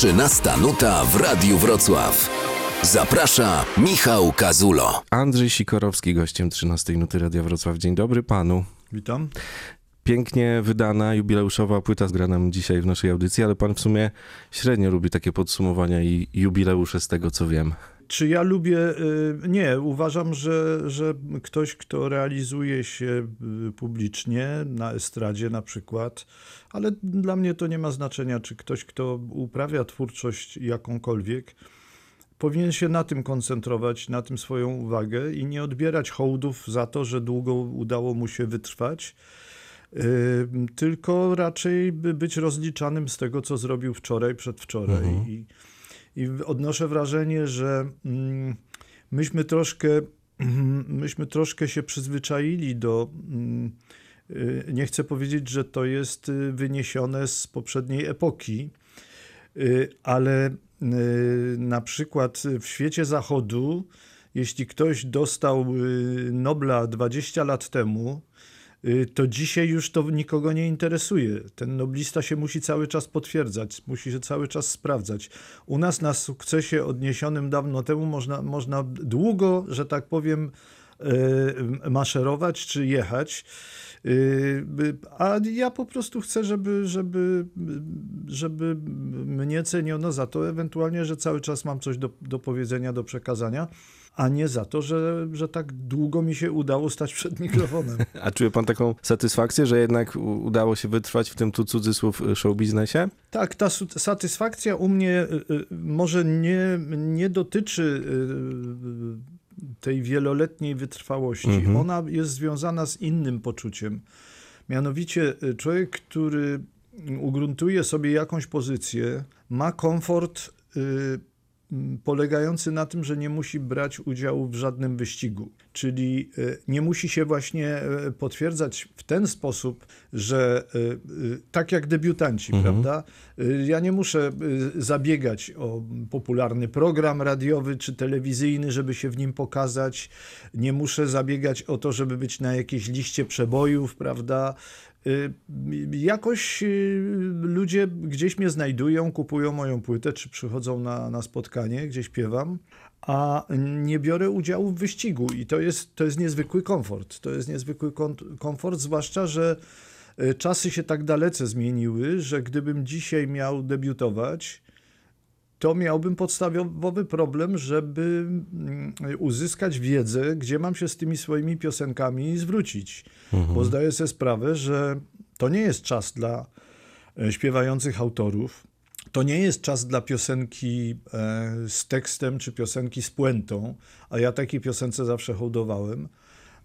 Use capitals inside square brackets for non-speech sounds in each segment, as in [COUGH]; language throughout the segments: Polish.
13 nuta w Radiu Wrocław. Zaprasza Michał Kazulo. Andrzej Sikorowski, gościem 13 nuty Radia Wrocław. Dzień dobry panu. Witam. Pięknie wydana, jubileuszowa płyta zgra nam dzisiaj w naszej audycji, ale pan w sumie średnio lubi takie podsumowania i jubileusze z tego, co wiem. Czy ja lubię? y, Nie, uważam, że, że ktoś, kto realizuje się y, publicznie, na estradzie na przykład, ale dla mnie to nie ma znaczenia, czy ktoś, kto uprawia twórczość jakąkolwiek, powinien się na tym koncentrować, na tym swoją uwagę i nie odbierać hołdów za to, że długo udało mu się wytrwać. y, Tylko raczej by być rozliczanym z tego, co zrobił wczoraj, przedwczoraj. Mhm. I, I odnoszę wrażenie, że mm, myśmy troszkę, [CLEARS THROAT] myśmy troszkę się przyzwyczaili do. mm, y, Nie chcę powiedzieć, że to jest y, wyniesione z poprzedniej epoki, y, ale na przykład w świecie zachodu, jeśli ktoś dostał Nobla 20 lat temu, to dzisiaj już to nikogo nie interesuje. Ten noblista się musi cały czas potwierdzać, musi się cały czas sprawdzać. U nas na sukcesie odniesionym dawno temu można, można długo, że tak powiem, y, maszerować czy jechać. Y, A ja po prostu chcę, żeby, żeby, żeby mnie ceniono za to, ewentualnie, że cały czas mam coś do, do powiedzenia, do przekazania, a nie za to, że, że tak długo mi się udało stać przed mikrofonem. [LAUGHS] A czuje pan taką satysfakcję, że jednak udało się wytrwać w tym tu cudzysłów show biznesie? Tak, ta satysfakcja u mnie y, y, może nie, nie dotyczy y, tej wieloletniej wytrwałości. Mhm. Ona jest związana z innym poczuciem. Mianowicie y, człowiek, który ugruntuje sobie jakąś pozycję, ma komfort y, polegający na tym, że nie musi brać udziału w żadnym wyścigu. Czyli y, nie musi się właśnie y, potwierdzać w ten sposób, że y, tak jak debiutanci, Mhm. prawda? Ja nie muszę zabiegać o popularny program radiowy czy telewizyjny, żeby się w nim pokazać. Nie muszę zabiegać o to, żeby być na jakiejś liście przebojów, prawda? Y, Jakoś y, ludzie gdzieś mnie znajdują, kupują moją płytę, czy przychodzą na, na spotkanie, gdzie śpiewam, a nie biorę udziału w wyścigu. I to jest, to jest niezwykły komfort. To jest niezwykły komfort, zwłaszcza, że y, czasy się tak dalece zmieniły, że gdybym dzisiaj miał debiutować, to miałbym podstawowy problem, żeby mm, uzyskać wiedzę, gdzie mam się z tymi swoimi piosenkami zwrócić. Bo zdaję sobie sprawę, że to nie jest czas dla e, śpiewających autorów. To nie jest czas dla piosenki e, z tekstem czy piosenki z puentą, a ja takiej piosence zawsze hołdowałem,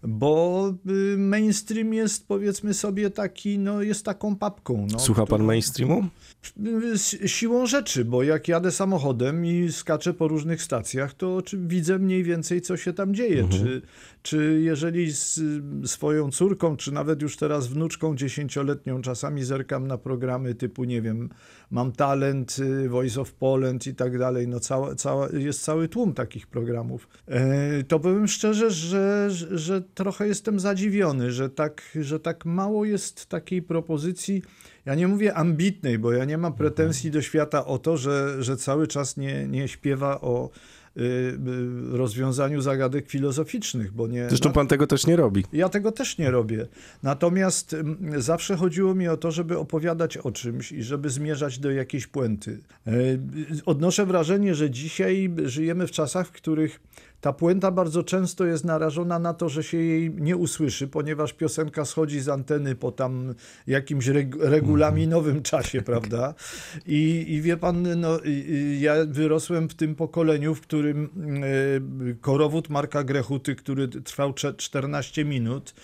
bo y, mainstream jest powiedzmy sobie taki, no jest taką papką. No, Słucha pan mainstreamu? siłą rzeczy, bo jak jadę samochodem i skaczę po różnych stacjach, to czy widzę mniej więcej, co się tam dzieje. Czy, czy jeżeli z swoją córką, czy nawet już teraz wnuczką dziesięcioletnią czasami zerkam na programy typu, nie wiem, Mam Talent, y, Voice of Poland i tak dalej, no cała, cała, jest cały tłum takich programów, e, to powiem szczerze, że, że trochę jestem zadziwiony, że tak, że tak mało jest takiej propozycji, ja nie mówię ambitnej, bo ja nie mam pretensji do świata o to, że, że cały czas nie, nie śpiewa o y, y, rozwiązaniu zagadek filozoficznych, bo nie. Zresztą pan tego też nie robi. Ja tego też nie robię. Natomiast mm, zawsze chodziło mi o to, żeby opowiadać o czymś i żeby zmierzać do jakiejś puenty. E, Odnoszę wrażenie, że dzisiaj żyjemy w czasach, w których ta puenta bardzo często jest narażona na to, że się jej nie usłyszy, ponieważ piosenka schodzi z anteny po tam jakimś reg- regulaminowym czasie, prawda? I, I wie pan, no, ja wyrosłem w tym pokoleniu, w którym e, korowód Marka Grechuty, który trwał cze- 14 minut,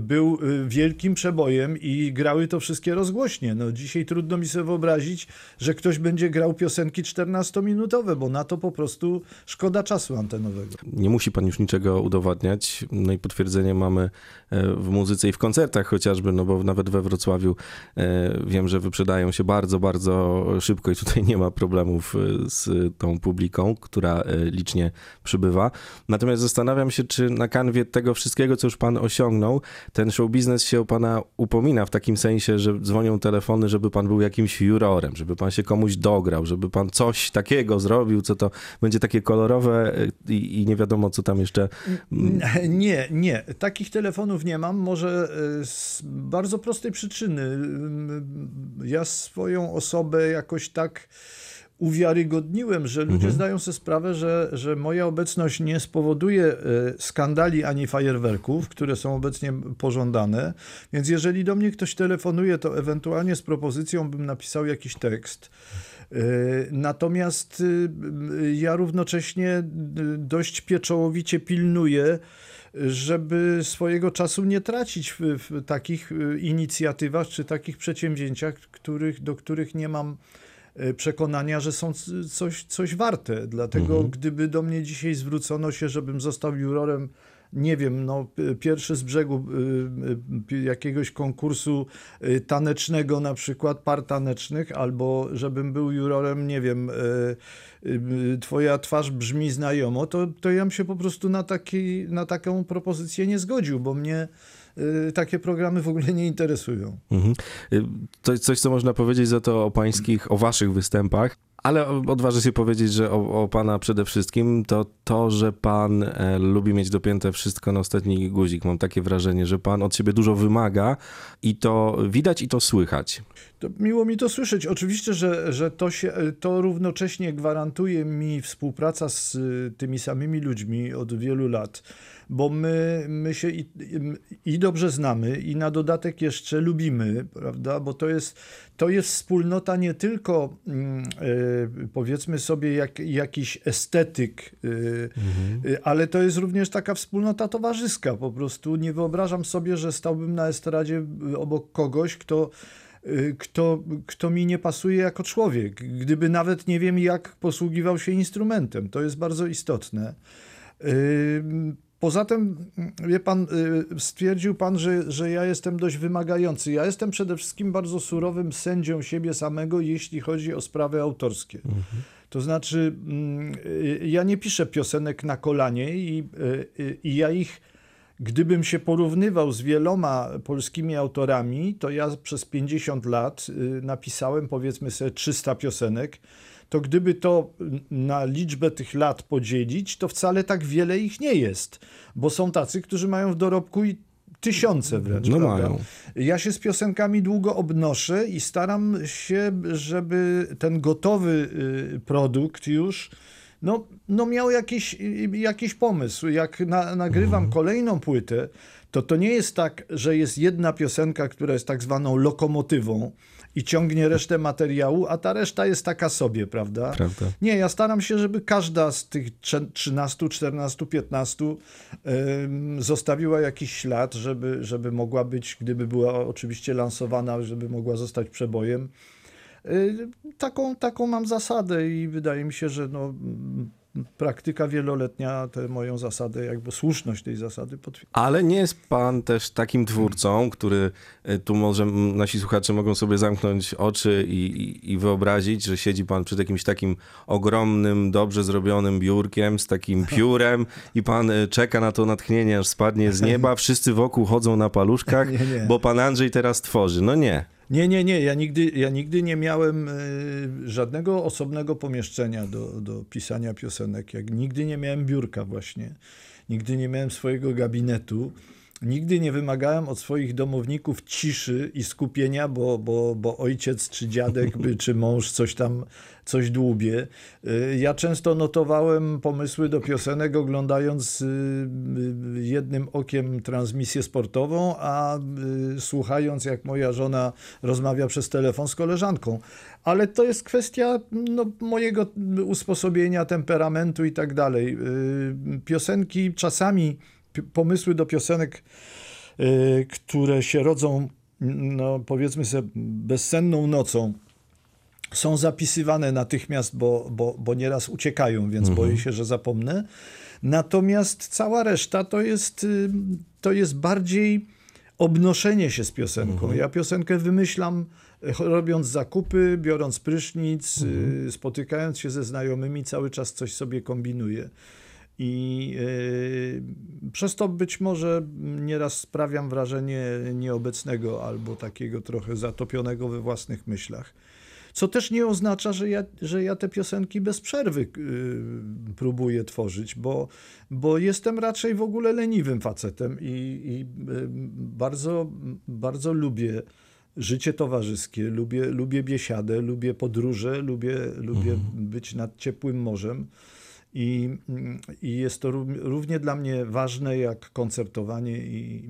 był e, wielkim przebojem i grały to wszystkie rozgłośnie. No, dzisiaj trudno mi sobie wyobrazić, że ktoś będzie grał piosenki 14-minutowe, bo na to po prostu szkoda czasu antenowego. Nie musi pan już niczego udowadniać. No i potwierdzenie mamy e, w muzyce i w koncertach chociażby, no bo nawet we Wrocławiu e, wiem, że wyprzedają się bardzo, bardzo szybko i tutaj nie ma problemów e, z tą publiką, która licznie przybywa. Natomiast zastanawiam się, czy na kanwie tego wszystkiego, co już pan osiągnął, pociągnął. Ten show biznes się pana upomina w takim sensie, że dzwonią telefony, żeby pan był jakimś jurorem, żeby pan się komuś dograł, żeby pan coś takiego zrobił, co to będzie takie kolorowe y, i, i nie wiadomo, co tam jeszcze. Nie, nie. Takich telefonów nie mam. Może y, z bardzo prostej przyczyny. Y, Ja swoją osobę jakoś tak uwiarygodniłem, że ludzie zdają sobie sprawę, że, że moja obecność nie spowoduje y, skandali ani fajerwerków, które są obecnie pożądane. Więc jeżeli do mnie ktoś telefonuje, to ewentualnie z propozycją bym napisał jakiś tekst. Y, Natomiast y, ja równocześnie dość pieczołowicie pilnuję, żeby swojego czasu nie tracić w, w takich inicjatywach czy takich przedsięwzięciach, których, do których nie mam przekonania, że są coś, coś warte. Dlatego gdyby do mnie dzisiaj zwrócono się, żebym został jurorem nie wiem, no, pierwszy z brzegu y, y, jakiegoś konkursu y, tanecznego, na przykład par tanecznych, albo żebym był jurorem, nie wiem, y, y, twoja twarz brzmi znajomo, to, to ja bym się po prostu na, taki, na taką propozycję nie zgodził, bo mnie y, takie programy w ogóle nie interesują. Mhm. Y, To coś, co można powiedzieć za to o pańskich, o waszych występach, ale odważę się powiedzieć, że o, o pana przede wszystkim to to, że pan e, lubi mieć dopięte wszystko na ostatni guzik. Mam takie wrażenie, że pan od siebie dużo wymaga i to widać i to słychać. To miło mi to słyszeć. Oczywiście, że, że to, się, to równocześnie gwarantuje mi współpraca z y, tymi samymi ludźmi od wielu lat, bo my, my się i, i dobrze znamy, i na dodatek jeszcze lubimy, prawda? Bo to jest, to jest wspólnota nie tylko, mm, y, powiedzmy sobie, jak, jakiś estetyk, y, y, ale to jest również taka wspólnota towarzyska. Po prostu nie wyobrażam sobie, że stałbym na estradzie obok kogoś, kto kto, kto mi nie pasuje jako człowiek, gdyby nawet nie wiem, jak posługiwał się instrumentem. To jest bardzo istotne. Poza tym, wie pan, y, stwierdził pan, że, że ja jestem dość wymagający. Ja jestem przede wszystkim bardzo surowym sędzią siebie samego, jeśli chodzi o sprawy autorskie. To znaczy, mm, y, ja nie piszę piosenek na kolanie i, y, i ja ich Gdybym się porównywał z wieloma polskimi autorami, to ja przez 50 lat napisałem powiedzmy sobie 300 piosenek. To gdyby to na liczbę tych lat podzielić, to wcale tak wiele ich nie jest, bo są tacy, którzy mają w dorobku i tysiące wręcz. No prawda? mają. Ja się z piosenkami długo obnoszę i staram się, żeby ten gotowy y, produkt już no, no miał jakiś, y, jakiś pomysł. Jak na, nagrywam kolejną płytę, to to nie jest tak, że jest jedna piosenka, która jest tak zwaną lokomotywą i ciągnie resztę materiału, a ta reszta jest taka sobie, prawda? Prawda. Nie, ja staram się, żeby każda z tych trze- 13, 14, 15 ym, zostawiła jakiś ślad, żeby, żeby mogła być, gdyby była oczywiście lansowana, żeby mogła zostać przebojem. Y, Taką, taką mam zasadę i wydaje mi się, że no, praktyka wieloletnia tę moją zasadę, jakby słuszność tej zasady potwierdza. Ale nie jest pan też takim twórcą, który y, tu może nasi słuchacze mogą sobie zamknąć oczy i, i, i wyobrazić, że siedzi pan przed jakimś takim ogromnym, dobrze zrobionym biurkiem z takim [LAUGHS] piórem i pan y, czeka na to natchnienie, aż spadnie z nieba. [LAUGHS] Wszyscy wokół chodzą na paluszkach, Nie, nie. bo pan Andrzej teraz tworzy. No nie. Nie, nie, nie. Ja nigdy, ja nigdy nie miałem y, żadnego osobnego pomieszczenia do, do pisania piosenek. Jak nigdy nie miałem biurka właśnie. Nigdy nie miałem swojego gabinetu. Nigdy nie wymagałem od swoich domowników ciszy i skupienia, bo, bo, bo ojciec czy dziadek by, czy mąż coś tam, coś dłubie. Y, Ja często notowałem pomysły do piosenek, oglądając y, y, jednym okiem transmisję sportową, a słuchając, jak moja żona rozmawia przez telefon z koleżanką. Ale to jest kwestia no, mojego usposobienia, temperamentu i tak dalej. Piosenki czasami pomysły do piosenek, y, które się rodzą, no, powiedzmy sobie, bezsenną nocą, są zapisywane natychmiast, bo, bo, bo nieraz uciekają, więc boję się, że zapomnę. Natomiast cała reszta to jest, y, to jest bardziej obnoszenie się z piosenką. Ja piosenkę wymyślam robiąc zakupy, biorąc prysznic, y, spotykając się ze znajomymi, cały czas coś sobie kombinuję. I yy, przez to być może nieraz sprawiam wrażenie nieobecnego albo takiego trochę zatopionego we własnych myślach. Co też nie oznacza, że ja, że ja te piosenki bez przerwy yy, próbuję tworzyć, bo, bo jestem raczej w ogóle leniwym facetem i, i yy, bardzo, bardzo lubię życie towarzyskie, lubię, lubię biesiadę, lubię podróże, lubię, lubię Mhm. być nad ciepłym morzem. I, I jest to ró- równie dla mnie ważne jak koncertowanie i,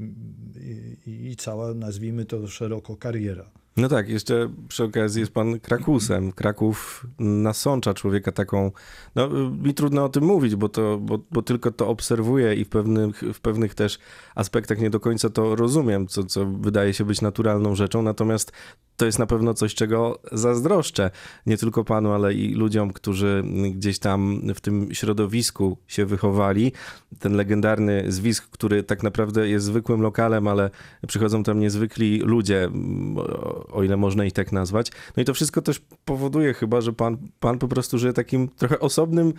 i, i cała, nazwijmy to szeroko, kariera. No tak, jeszcze przy okazji jest pan Krakusem. Kraków nasącza człowieka taką, no mi trudno o tym mówić, bo, to, bo, bo tylko to obserwuję i w pewnych, w pewnych też aspektach nie do końca to rozumiem, co, co wydaje się być naturalną rzeczą, natomiast to jest na pewno coś, czego zazdroszczę. Nie tylko panu, ale i ludziom, którzy gdzieś tam w tym środowisku się wychowali. Ten legendarny zwisk, który tak naprawdę jest zwykłym lokalem, ale przychodzą tam niezwykli ludzie, o- ile można ich tak nazwać. No i to wszystko też powoduje chyba, że pan, pan po prostu żyje takim trochę osobnym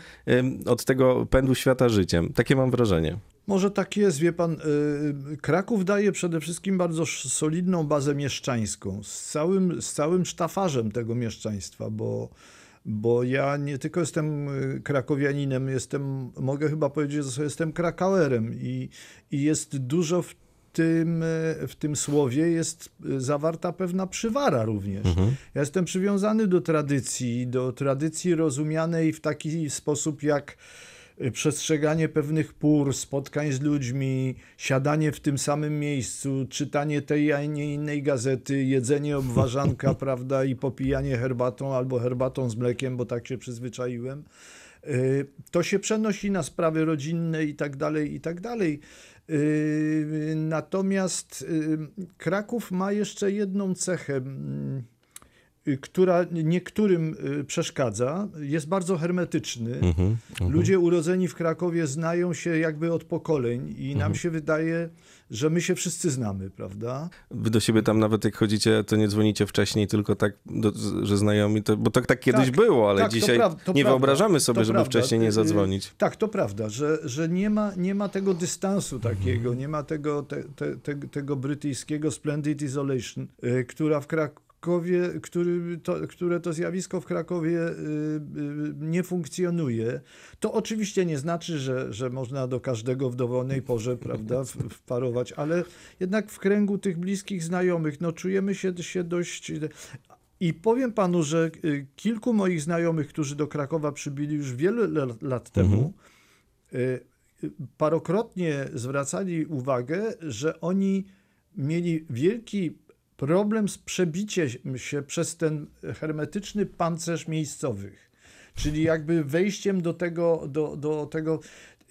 od tego pędu świata życiem. Takie mam wrażenie. Może tak jest, wie pan, y, Kraków daje przede wszystkim bardzo solidną bazę mieszczańską, z całym, z całym sztafarzem tego mieszczaństwa, bo, bo ja nie tylko jestem y, krakowianinem, jestem, mogę chyba powiedzieć, że jestem krakauerem i, i jest dużo w tym, y, w tym słowie jest zawarta pewna przywara również. Ja jestem przywiązany do tradycji, do tradycji rozumianej w taki sposób jak przestrzeganie pewnych pór, spotkań z ludźmi, siadanie w tym samym miejscu, czytanie tej, a nie innej gazety, jedzenie obwarzanka, [LAUGHS] prawda, i popijanie herbatą albo herbatą z mlekiem, bo tak się przyzwyczaiłem. Y, To się przenosi na sprawy rodzinne i tak dalej, i tak dalej. Y, Natomiast y, Kraków ma jeszcze jedną cechę, mm, y, która niektórym y, przeszkadza. Jest bardzo hermetyczny. Mhm. Ludzie urodzeni w Krakowie znają się jakby od pokoleń i nam się wydaje, że my się wszyscy znamy, prawda? Wy do siebie tam nawet jak chodzicie, to nie dzwonicie wcześniej, tylko tak, do, że znajomi, to, bo tak, tak kiedyś Tak, było, ale tak, to dzisiaj praw- to nie prawda, wyobrażamy sobie, to żeby prawda. wcześniej nie Y, zadzwonić. Tak, to prawda, że, że nie, ma, nie ma tego dystansu takiego, nie ma tego, te, te, te, tego brytyjskiego splendid isolation, y, która w Krakowie, który to, które to zjawisko w Krakowie y, y, nie funkcjonuje. To oczywiście nie znaczy, że, że można do każdego w dowolnej porze prawda, wparować, ale jednak w kręgu tych bliskich znajomych no, czujemy się, się dość... I powiem panu, że y, kilku moich znajomych, którzy do Krakowa przybyli już wiele le- lat temu, y, parokrotnie zwracali uwagę, że oni mieli wielki problem z przebiciem się przez ten hermetyczny pancerz miejscowych. Czyli jakby wejściem do tego, do, do tego.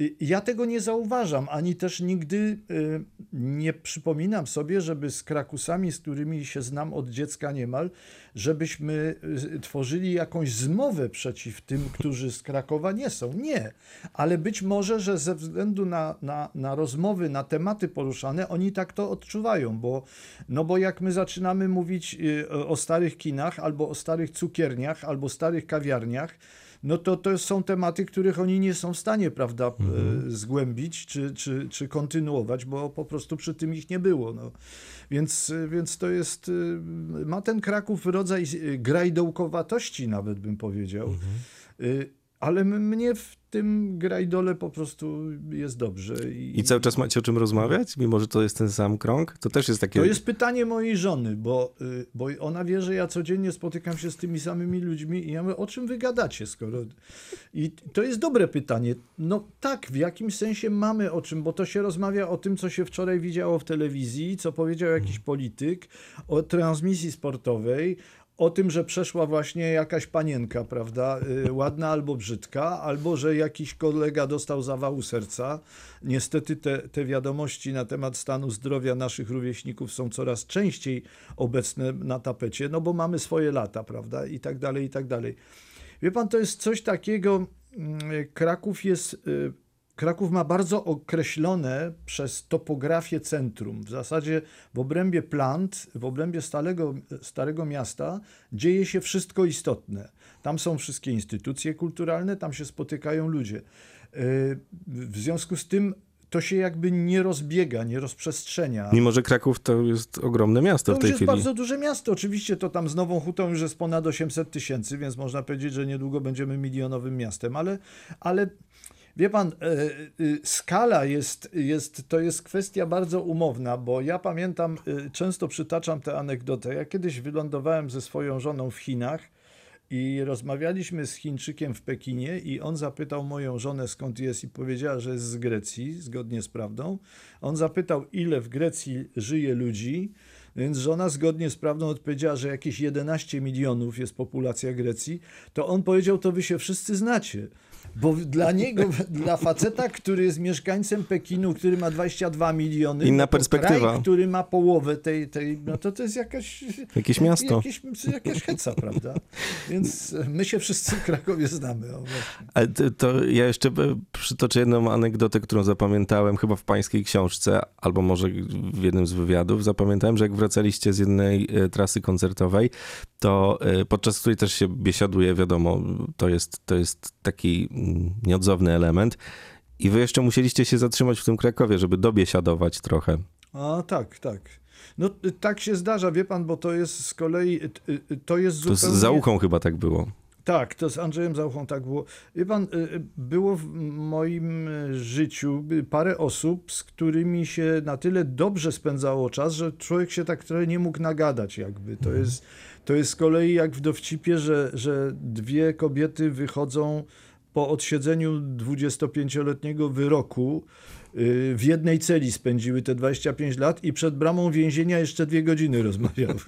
Y, Ja tego nie zauważam, ani też nigdy y, nie przypominam sobie, żeby z Krakusami, z którymi się znam od dziecka niemal, żebyśmy y, tworzyli jakąś zmowę przeciw tym, [LAUGHS] którzy z Krakowa nie są. Nie. Ale być może, że ze względu na, na, na rozmowy, na tematy poruszane, oni tak to odczuwają, bo, no bo jak my zaczynamy mówić o starych kinach, albo o starych cukierniach, albo starych kawiarniach, no to to są tematy, których oni nie są w stanie, prawda, e, zgłębić czy, czy, czy kontynuować, bo po prostu przy tym ich nie było. No. Więc, więc to jest, e, ma ten Kraków rodzaj e, grajdołkowatości nawet bym powiedział. E, Ale mnie w tym grajdole po prostu jest dobrze. I, I cały czas macie o czym rozmawiać, mimo że to jest ten sam krąg? To też jest takie... To jest pytanie mojej żony, bo, y, bo ona wie, że ja codziennie spotykam się z tymi samymi ludźmi i ja mówię, o czym wy gadacie, skoro... I to jest dobre pytanie. No tak, w jakimś sensie mamy o czym, bo to się rozmawia o tym, co się wczoraj widziało w telewizji, co powiedział jakiś polityk, o transmisji sportowej, o tym, że przeszła właśnie jakaś panienka, prawda, y, ładna albo brzydka, albo że jakiś kolega dostał zawału serca. Niestety te, te wiadomości na temat stanu zdrowia naszych rówieśników są coraz częściej obecne na tapecie, no bo mamy swoje lata, prawda, i tak dalej, i tak dalej. Wie pan, to jest coś takiego, mm, Kraków jest... y, Kraków ma bardzo określone przez topografię centrum. W zasadzie w obrębie plant, w obrębie starego, starego miasta dzieje się wszystko istotne. Tam są wszystkie instytucje kulturalne, tam się spotykają ludzie. W związku z tym to się jakby nie rozbiega, nie rozprzestrzenia. Mimo, że Kraków to jest ogromne miasto to w tej chwili. jest bardzo duże miasto. Oczywiście to tam z Nową Hutą już jest ponad 800 tysięcy, więc można powiedzieć, że niedługo będziemy milionowym miastem, ale, ale wie pan, e, e, skala jest, jest, to jest kwestia bardzo umowna, bo ja pamiętam, e, często przytaczam tę anegdotę. Ja kiedyś wylądowałem ze swoją żoną w Chinach i rozmawialiśmy z Chińczykiem w Pekinie i on zapytał moją żonę skąd jest i powiedziała, że jest z Grecji, zgodnie z prawdą. On zapytał ile w Grecji żyje ludzi, więc żona zgodnie z prawdą odpowiedziała, że jakieś 11 milionów jest populacja Grecji. To on powiedział, to wy się wszyscy znacie. Bo dla niego, dla faceta, który jest mieszkańcem Pekinu, który ma 22 miliony, Inna no perspektywa. Kraj, który ma połowę tej, tej no to to jest jakaś... Jakieś miasto. Jakieś, jakaś heca, prawda? Więc my się wszyscy w Krakowie znamy. Ale to, ja jeszcze e, przytoczę jedną anegdotę, którą zapamiętałem chyba w pańskiej książce, albo może w jednym z wywiadów. Zapamiętałem, że jak wracaliście z jednej e, trasy koncertowej, to e, podczas której też się biesiaduje, wiadomo, to jest, to jest taki nieodzowny element. I wy jeszcze musieliście się zatrzymać w tym Krakowie, żeby dobiesiadować trochę. A tak, tak. No tak się zdarza, wie pan, bo to jest z kolei, to jest zupełnie... To z Zauchą chyba tak było. Tak, to z Andrzejem Zauchą tak było. Wie pan, było w moim życiu parę osób, z którymi się na tyle dobrze spędzało czas, że człowiek się tak trochę nie mógł nagadać jakby. To jest, to jest z kolei jak w dowcipie, że, że dwie kobiety wychodzą po odsiedzeniu 25-letniego wyroku w jednej celi spędziły te 25 lat i przed bramą więzienia jeszcze dwie godziny [LAUGHS] rozmawiały,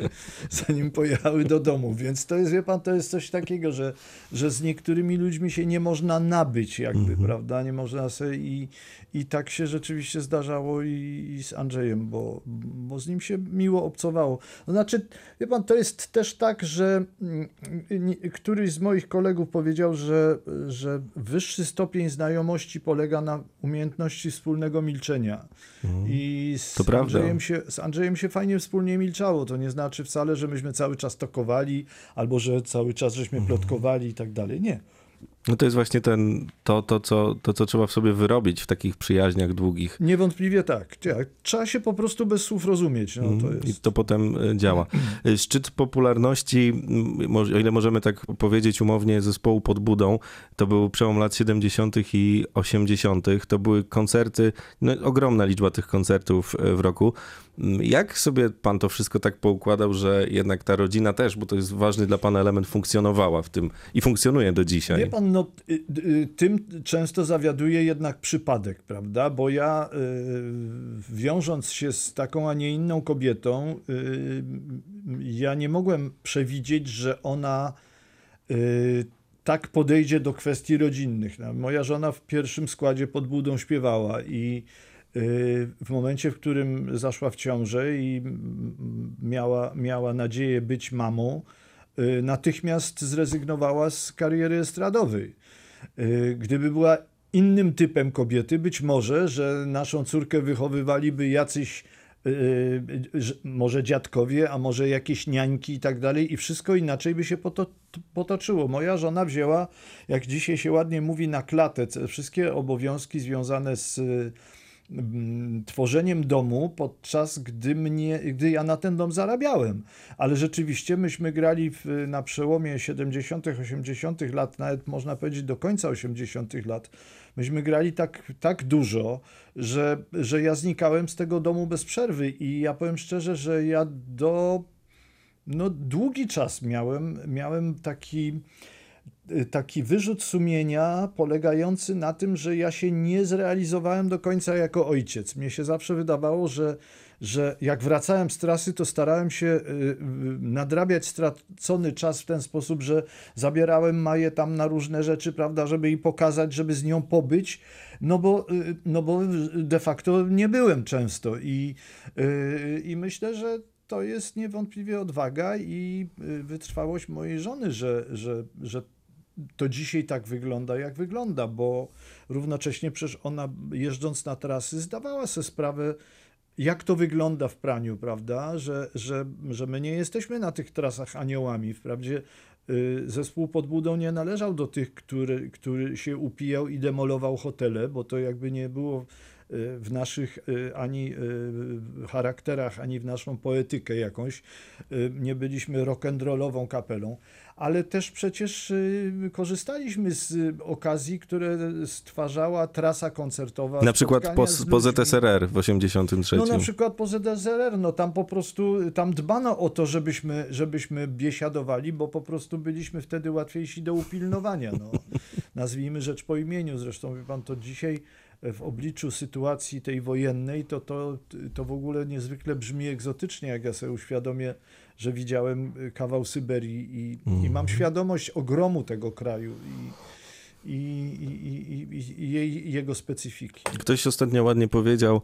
zanim pojechały do domu. Więc to jest, wie pan, to jest coś takiego, że, że z niektórymi ludźmi się nie można nabyć jakby, mhm. prawda? Nie można sobie i, i tak się rzeczywiście zdarzało i, i, z Andrzejem, bo, bo z nim się miło obcowało. Znaczy, wie pan, to jest też tak, że któryś z moich kolegów powiedział, że, że wyższy stopień znajomości polega na umiejętności wspólnego milczenia. Mhm. I z to Andrzejem, się, z Andrzejem się fajnie wspólnie milczało. To nie znaczy wcale, że myśmy cały czas tokowali, albo że cały czas żeśmy Mhm. plotkowali i tak dalej. Nie. No to jest właśnie ten, to, to, co, to, co trzeba w sobie wyrobić w takich przyjaźniach długich. Niewątpliwie tak. Trzeba się po prostu bez słów rozumieć. No, to jest... I to potem e, działa. Szczyt popularności, o ile możemy tak powiedzieć umownie, zespołu pod budą, to był przełom lat 70. i 80. To były koncerty, no, ogromna liczba tych koncertów w roku. Jak sobie pan to wszystko tak poukładał, że jednak ta rodzina też, bo to jest ważny dla pana element, funkcjonowała w tym i funkcjonuje do dzisiaj? Wie pan, no, tym często zawiaduje jednak przypadek, prawda? Bo ja wiążąc się z taką, a nie inną kobietą, ja nie mogłem przewidzieć, że ona tak podejdzie do kwestii rodzinnych. No, moja żona w pierwszym składzie pod budą śpiewała i w momencie, w którym zaszła w ciążę i miała, miała nadzieję być mamą, natychmiast zrezygnowała z kariery estradowej. Gdyby była innym typem kobiety, być może, że naszą córkę wychowywaliby jacyś może dziadkowie, a może jakieś niańki i tak dalej i wszystko inaczej by się potoczyło. Moja żona wzięła, jak dzisiaj się ładnie mówi, na klatę wszystkie obowiązki związane z tworzeniem domu, podczas gdy, mnie, gdy ja na ten dom zarabiałem. Ale rzeczywiście myśmy grali w, na przełomie 70., 80. lat, nawet można powiedzieć do końca 80. lat. Myśmy grali tak, tak dużo, że, że ja znikałem z tego domu bez przerwy. I ja powiem szczerze, że ja do. No, długi czas miałem, miałem taki taki wyrzut sumienia polegający na tym, że ja się nie zrealizowałem do końca jako ojciec. Mnie się zawsze wydawało, że, że jak wracałem z trasy, to starałem się nadrabiać stracony czas w ten sposób, że zabierałem Maję tam na różne rzeczy, prawda, żeby jej pokazać, żeby z nią pobyć, no bo, no bo de facto nie byłem często i, i myślę, że to jest niewątpliwie odwaga i wytrwałość mojej żony, że, że, że to dzisiaj tak wygląda, jak wygląda, bo równocześnie przecież ona jeżdżąc na trasy zdawała sobie sprawę, jak to wygląda w praniu, prawda, że, że, że my nie jesteśmy na tych trasach aniołami, wprawdzie y, zespół pod budą nie należał do tych, który, który się upijał i demolował hotele, bo to jakby nie było w naszych y, ani y, charakterach, ani w naszą poetykę jakąś. Y, Nie byliśmy rock'n'rollową kapelą, ale też przecież y, korzystaliśmy z y, okazji, które stwarzała trasa koncertowa. Na przykład po, po. ZSRR w 83. No na przykład po ZSRR, no tam po prostu, tam dbano o to, żebyśmy, żebyśmy biesiadowali, bo po prostu byliśmy wtedy łatwiejsi do upilnowania, no. [LAUGHS] Nazwijmy rzecz po imieniu, zresztą wie pan, to dzisiaj w obliczu sytuacji tej wojennej, to, to, to w ogóle niezwykle brzmi egzotycznie, jak ja sobie uświadomię, że widziałem kawał Syberii i, i mam świadomość ogromu tego kraju i, i, i, i, i, i jej, jego specyfiki. Ktoś ostatnio ładnie powiedział,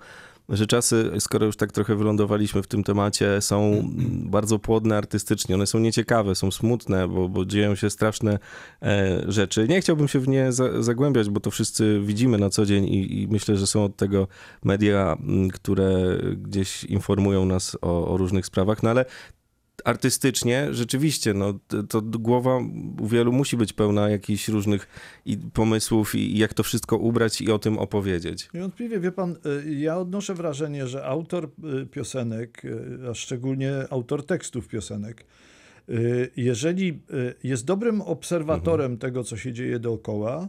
że czasy, skoro już tak trochę wylądowaliśmy w tym temacie, są bardzo płodne artystycznie. One są nieciekawe, są smutne, bo, bo dzieją się straszne e, rzeczy. Nie chciałbym się w nie za, zagłębiać, bo to wszyscy widzimy na co dzień i, i myślę, że są od tego media, które gdzieś informują nas o, o różnych sprawach, no ale artystycznie rzeczywiście, no, to, głowa u wielu musi być pełna jakichś różnych i pomysłów i, jak to wszystko ubrać i o tym opowiedzieć. Niewątpliwie, wie pan, y, ja odnoszę wrażenie, że autor y, piosenek, y, a szczególnie autor tekstów piosenek, jeżeli jest dobrym obserwatorem tego, co się dzieje dookoła,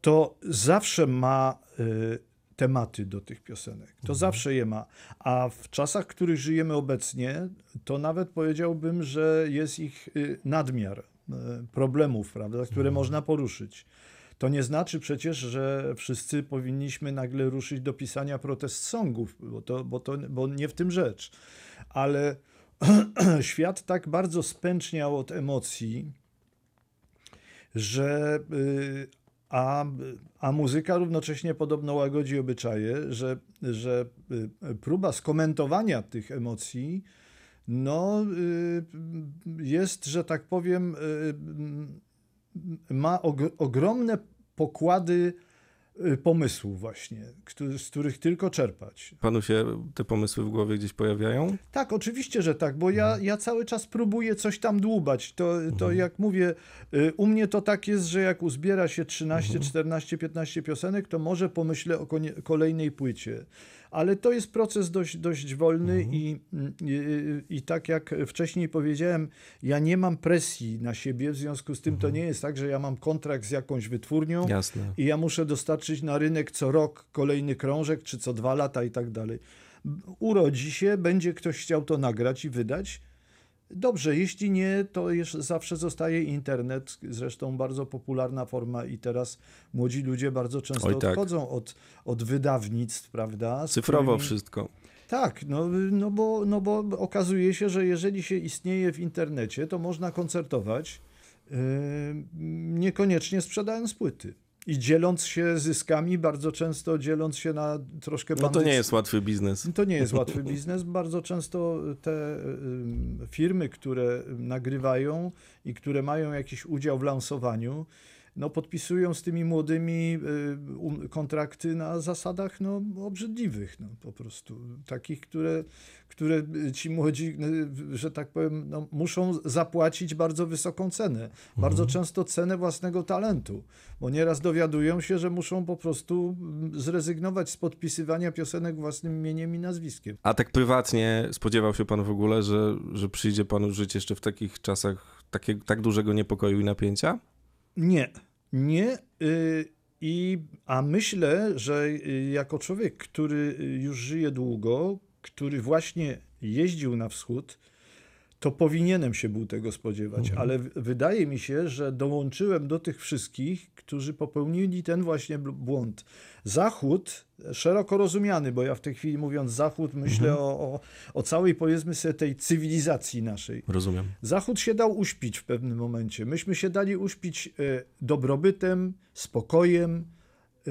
to zawsze ma tematy do tych piosenek. To zawsze je ma. A w czasach, w których żyjemy obecnie, to nawet powiedziałbym, że jest ich y, nadmiar y, problemów, prawda, które można poruszyć. To nie znaczy przecież, że wszyscy powinniśmy nagle ruszyć do pisania protest songów, bo, to, bo, to, bo nie w tym rzecz. Ale [CLEARS THROAT] świat tak bardzo spęczniał od emocji, że y, a, a muzyka równocześnie podobno łagodzi obyczaje, że, że y, próba skomentowania tych emocji no, y, jest, że tak powiem, y, ma og- ogromne pokłady y, pomysłów właśnie, z których tylko czerpać. Panu się te pomysły w głowie gdzieś pojawiają? Tak, oczywiście, że tak, bo ja, ja cały czas próbuję coś tam dłubać. To, to jak mówię, y, u mnie to tak jest, że jak uzbiera się 13, 14, 15 piosenek, to może pomyślę o kolejnej płycie. Ale to jest proces dość, dość wolny i, i, i tak jak wcześniej powiedziałem, ja nie mam presji na siebie, w związku z tym to nie jest tak, że ja mam kontrakt z jakąś wytwórnią Jasne. i ja muszę dostarczyć na rynek co rok kolejny krążek, czy co dwa lata i tak dalej. Urodzi się, będzie ktoś chciał to nagrać i wydać. Dobrze, jeśli nie, to jeszcze zawsze zostaje internet, zresztą bardzo popularna forma i teraz młodzi ludzie bardzo często Oj, tak. odchodzą od, od wydawnictw, prawda? Cyfrowo którymi- wszystko. tak, no, no, bo, no bo okazuje się, że jeżeli się istnieje w internecie, to można koncertować, yy, niekoniecznie sprzedając płyty. I dzieląc się zyskami, bardzo często dzieląc się na troszkę No to nie jest łatwy biznes. to nie jest łatwy biznes. Bardzo często te firmy, które nagrywają i które mają jakiś udział w lansowaniu, no podpisują z tymi młodymi y, um, kontrakty na zasadach no, obrzydliwych, no, po prostu. Takich, które, które ci młodzi, y, że tak powiem, no, muszą zapłacić bardzo wysoką cenę. Bardzo często cenę własnego talentu, bo nieraz dowiadują się, że muszą po prostu mm, zrezygnować z podpisywania piosenek własnym imieniem i nazwiskiem. A tak prywatnie spodziewał się pan w ogóle, że, że przyjdzie panu żyć jeszcze w takich czasach takie, tak dużego niepokoju i napięcia? Nie, nie. y, I, a myślę, że y, jako człowiek, który już żyje długo, który właśnie jeździł na wschód, to powinienem się był tego spodziewać, ale w- wydaje mi się, że dołączyłem do tych wszystkich, którzy popełnili ten właśnie błąd. Zachód, szeroko rozumiany, bo ja w tej chwili mówiąc Zachód, myślę o, o, o całej, powiedzmy sobie, tej cywilizacji naszej. Rozumiem. Zachód się dał uśpić w pewnym momencie. Myśmy się dali uśpić e, dobrobytem, spokojem. e,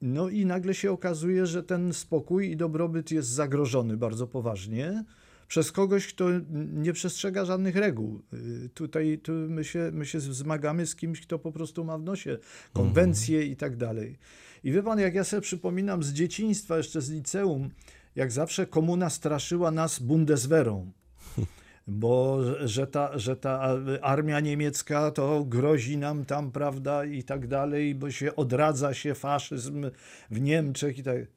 No i nagle się okazuje, że ten spokój i dobrobyt jest zagrożony bardzo poważnie przez kogoś, kto nie przestrzega żadnych reguł. E, Tutaj tu my, się, my się zmagamy z kimś, kto po prostu ma w nosie konwencje i tak dalej. I wie pan, jak ja sobie przypominam z dzieciństwa, jeszcze z liceum, jak zawsze komuna straszyła nas Bundeswehrą [LAUGHS] bo że ta, że ta armia niemiecka to grozi nam tam, prawda, i tak dalej, bo się odradza się faszyzm w Niemczech i tak.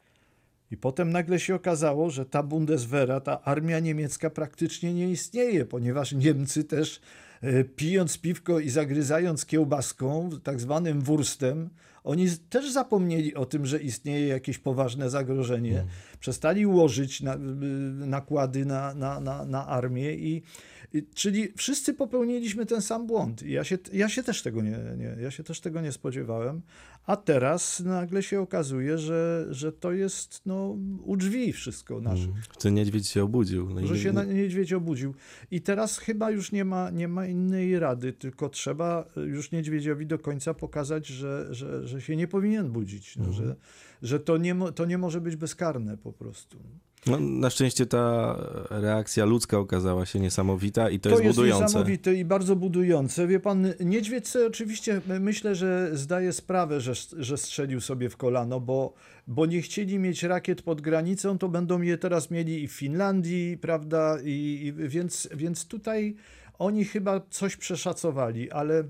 I potem nagle się okazało, że ta Bundeswehra, ta armia niemiecka praktycznie nie istnieje, ponieważ Niemcy też e, pijąc piwko i zagryzając kiełbaską, tak zwanym wurstem, oni też zapomnieli o tym, że istnieje jakieś poważne zagrożenie. Mm. Przestali łożyć na, nakłady na, na, na, na armię i, i, czyli wszyscy popełniliśmy ten sam błąd. Ja się, ja się też tego nie, nie, ja się też tego nie spodziewałem, a teraz nagle się okazuje, że, że to jest no, u drzwi wszystko nasze. Mm. Że niedźwiedź się obudził. No że się niedźwiedź obudził. I teraz chyba już nie ma, nie ma innej rady, tylko trzeba już niedźwiedziowi do końca pokazać, że, że, że się nie powinien budzić, no, że, że to, nie, to nie może być bezkarne po prostu. No, na szczęście ta reakcja ludzka okazała się niesamowita i to, to jest, jest budujące. niesamowite i bardzo budujące. Wie pan, niedźwiedź oczywiście myślę, że zdaje sprawę, że, że strzelił sobie w kolano, bo, bo nie chcieli mieć rakiet pod granicą, to będą je teraz mieli i w Finlandii, prawda? I, i więc, więc tutaj oni chyba coś przeszacowali, ale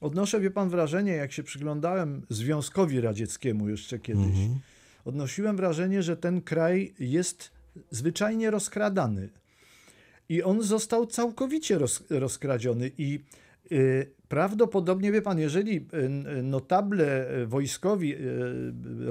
Odnoszę, wie pan, wrażenie, jak się przyglądałem Związkowi Radzieckiemu jeszcze kiedyś, mhm. Odnosiłem wrażenie, że ten kraj jest zwyczajnie rozkradany. I on został całkowicie roz, rozkradziony. I y, prawdopodobnie, wie pan, jeżeli y, notable wojskowi y,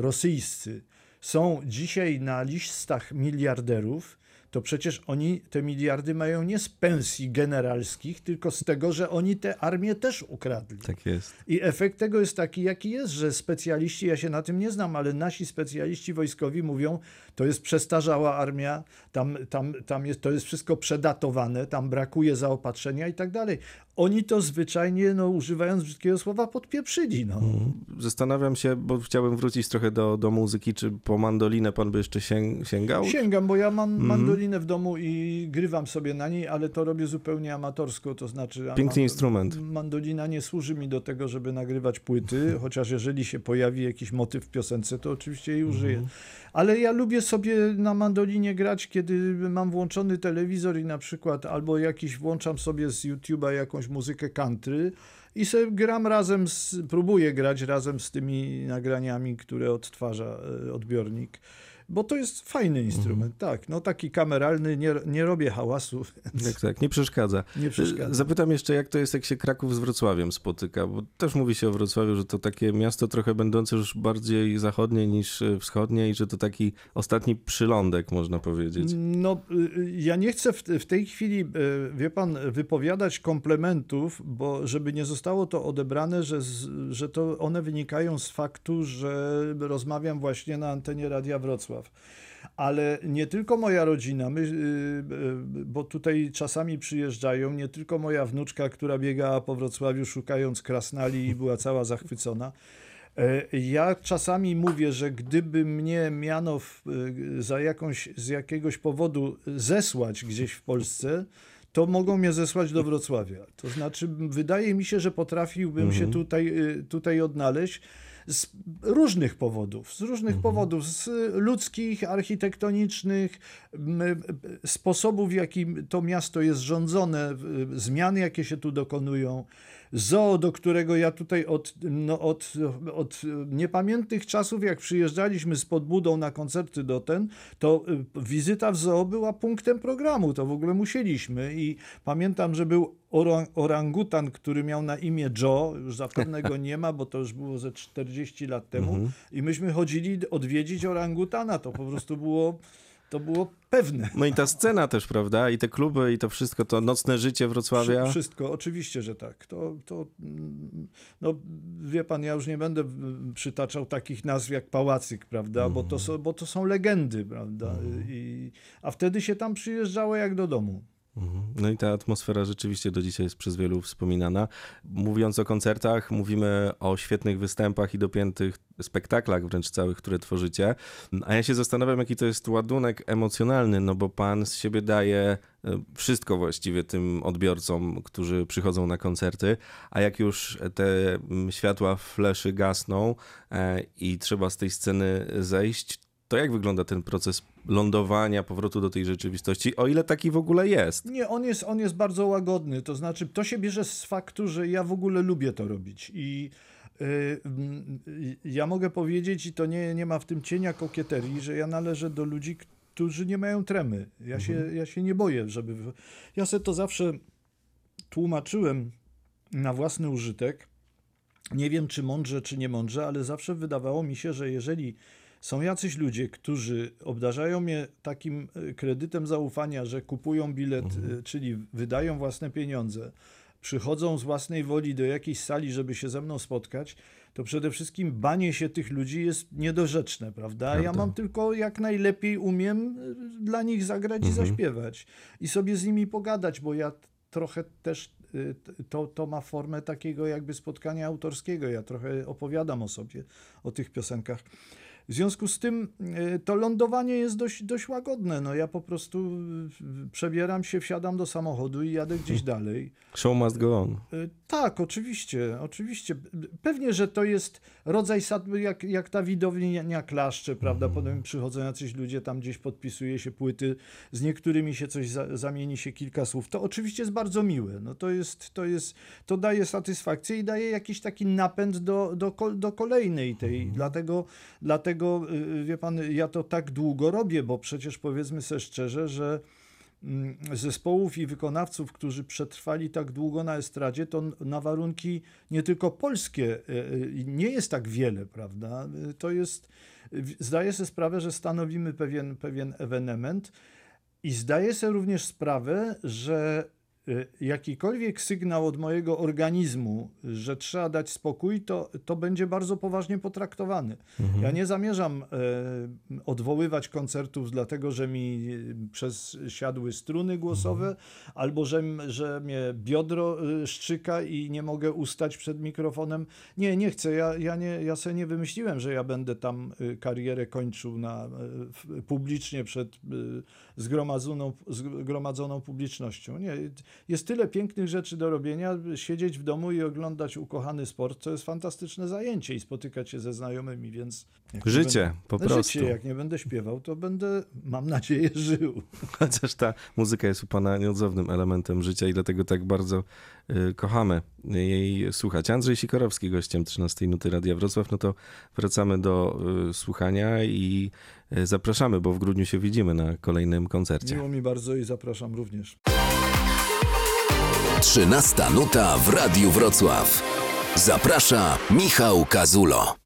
rosyjscy są dzisiaj na listach miliarderów, to przecież oni te miliardy mają nie z pensji generalskich, tylko z tego, że oni te armię też ukradli. Tak jest. I efekt tego jest taki, jaki jest, że specjaliści, ja się na tym nie znam, ale nasi specjaliści wojskowi mówią, to jest przestarzała armia, tam, tam, tam jest, to jest wszystko przedatowane, tam brakuje zaopatrzenia i tak dalej. Oni to zwyczajnie, no, używając brzydkiego słowa, podpieprzyli. No. Mhm. Zastanawiam się, bo chciałbym wrócić trochę do, do muzyki, czy po mandolinę pan by jeszcze sięgał? Sięgam, bo ja mam mhm. mandolinę w domu i grywam sobie na niej, ale to robię zupełnie amatorsko, to znaczy... Piękny instrument. Mandolina nie służy mi do tego, żeby nagrywać płyty, chociaż jeżeli się pojawi jakiś motyw w piosence, to oczywiście jej użyję. Mhm. Ale ja lubię sobie na mandolinie grać, kiedy mam włączony telewizor i na przykład albo jakiś włączam sobie z YouTube'a jakąś muzykę country i sobie gram razem, z, próbuję grać razem z tymi nagraniami, które odtwarza e, odbiornik. Bo to jest fajny instrument, mhm. tak. No taki kameralny, nie, nie robię hałasu. [LAUGHS] Więc... Tak, tak, nie przeszkadza. Nie przeszkadza. Zapytam jeszcze, jak to jest, jak się Kraków z Wrocławiem spotyka, bo też mówi się o Wrocławiu, że to takie miasto trochę będące już bardziej zachodnie niż e, wschodnie i że to taki ostatni przylądek, można powiedzieć. No, y, ja nie chcę w, w tej chwili, e, wie pan, wypowiadać komplementów, bo żeby nie zostało to odebrane, że, że to one wynikają z faktu, że rozmawiam właśnie na antenie Radia Wrocław. Ale nie tylko moja rodzina, my, y, y, bo tutaj czasami przyjeżdżają, nie tylko moja wnuczka, która biegała po Wrocławiu szukając krasnali i była cała zachwycona. E, ja czasami mówię, że gdyby mnie miano w, y, za jakąś, z jakiegoś powodu zesłać gdzieś w Polsce, to mogą mnie zesłać do Wrocławia. To znaczy, wydaje mi się, że potrafiłbym mhm. się tutaj, tutaj odnaleźć z różnych powodów, z różnych mhm. powodów, z ludzkich, architektonicznych, sposobów, w jaki to miasto jest rządzone, zmian, jakie się tu dokonują. Zoo, do którego ja tutaj od, no, od, od niepamiętnych czasów, jak przyjeżdżaliśmy z podbudą na koncerty do ten, to y, wizyta w zoo była punktem programu, to w ogóle musieliśmy i pamiętam, że był orangutan, który miał na imię Joe, już zapewne go [LAUGHS] nie ma, bo to już było ze 40 lat temu mhm. i myśmy chodzili odwiedzić orangutana, to po prostu było to było pewne. No i ta scena też, prawda? I te kluby, i to wszystko, to nocne życie Wrocławia. Wszystko, oczywiście, że tak. To, to, no wie pan, ja już nie będę przytaczał takich nazw jak Pałacyk, prawda? Mm. Bo, to są, bo to są legendy, prawda? Mm. I, a wtedy się tam przyjeżdżało jak do domu. Mhm. No i ta atmosfera rzeczywiście do dzisiaj jest przez wielu wspominana. Mówiąc o koncertach, mówimy o świetnych występach i dopiętych spektaklach wręcz całych, które tworzycie. A ja się zastanawiam, jaki to jest ładunek emocjonalny, no bo pan z siebie daje e, wszystko właściwie tym odbiorcom, którzy przychodzą na koncerty, a jak już te światła fleszy gasną e, i trzeba z tej sceny zejść, To jak wygląda ten proces lądowania, powrotu do tej rzeczywistości, o ile taki w ogóle jest? Nie, on jest, on jest bardzo łagodny. To znaczy, to się bierze z faktu, że ja w ogóle lubię to robić. I y, y, ja mogę powiedzieć, i to nie, nie ma w tym cienia kokieterii, że ja należę do ludzi, którzy nie mają tremy. Ja, się, ja się nie boję, żeby. Ja sobie to zawsze tłumaczyłem na własny użytek. Nie wiem, czy mądrze, czy nie mądrze, ale zawsze wydawało mi się, że jeżeli są jacyś ludzie, którzy obdarzają mnie takim e, kredytem zaufania, że kupują bilet, e, czyli wydają własne pieniądze, przychodzą z własnej woli do jakiejś sali, żeby się ze mną spotkać, to przede wszystkim banie się tych ludzi jest niedorzeczne, prawda? Ja Prawda. mam tylko jak najlepiej umiem e, dla nich zagrać i zaśpiewać i sobie z nimi pogadać, bo ja trochę też to, to ma formę takiego jakby spotkania autorskiego. Ja trochę opowiadam o sobie, o tych piosenkach. W związku z tym y, to lądowanie jest dość, dość łagodne. No ja po prostu y, przebieram się, wsiadam do samochodu i jadę gdzieś [LAUGHS] dalej. Show must go on. Y, Tak, oczywiście, oczywiście. Pewnie, że to jest rodzaj sadby, jak, jak ta widownia klaszcze, prawda? Potem przychodzą jacyś ludzie, tam gdzieś podpisuje się płyty, z niektórymi się coś za, zamieni się kilka słów. To oczywiście jest bardzo miłe. No to jest, to jest, to daje satysfakcję i daje jakiś taki napęd do, do, do kolejnej tej. Dlatego, dlatego, y, wie pan, ja to tak długo robię, bo przecież powiedzmy sobie szczerze, że mm, zespołów i wykonawców, którzy przetrwali tak długo na estradzie, to na warunki nie tylko polskie e, nie jest tak wiele, prawda? To jest, zdaję sobie sprawę, że stanowimy pewien, pewien ewenement i zdaję sobie również sprawę, że jakikolwiek sygnał od mojego organizmu, że trzeba dać spokój, to, to będzie bardzo poważnie potraktowany. Ja nie zamierzam e, odwoływać koncertów dlatego, że mi e, przez siadły struny głosowe, albo że, że mnie biodro e, szczyka i nie mogę ustać przed mikrofonem. Nie, nie chcę. Ja, ja, nie, ja sobie nie wymyśliłem, że ja będę tam e, karierę kończył na, publicznie przed zgromadzoną, zgromadzoną publicznością. Nie, jest tyle pięknych rzeczy do robienia. Siedzieć w domu i oglądać ukochany sport to jest fantastyczne zajęcie i spotykać się ze znajomymi, więc... Życie, będę- po Życie, prostu. jak nie będę śpiewał, to będę, mam nadzieję, [LAUGHS] żył. Chociaż ta muzyka jest u Pana nieodzownym elementem życia i dlatego tak bardzo y, kochamy jej słuchać. Andrzej Sikorowski, gościem 13 Nuty Radia Wrocław. No to wracamy do y, słuchania i y, zapraszamy, bo w grudniu się widzimy na kolejnym koncercie. Miło mi bardzo i zapraszam również. 13 nuta w Radiu Wrocław. Zaprasza Michał Kazulo.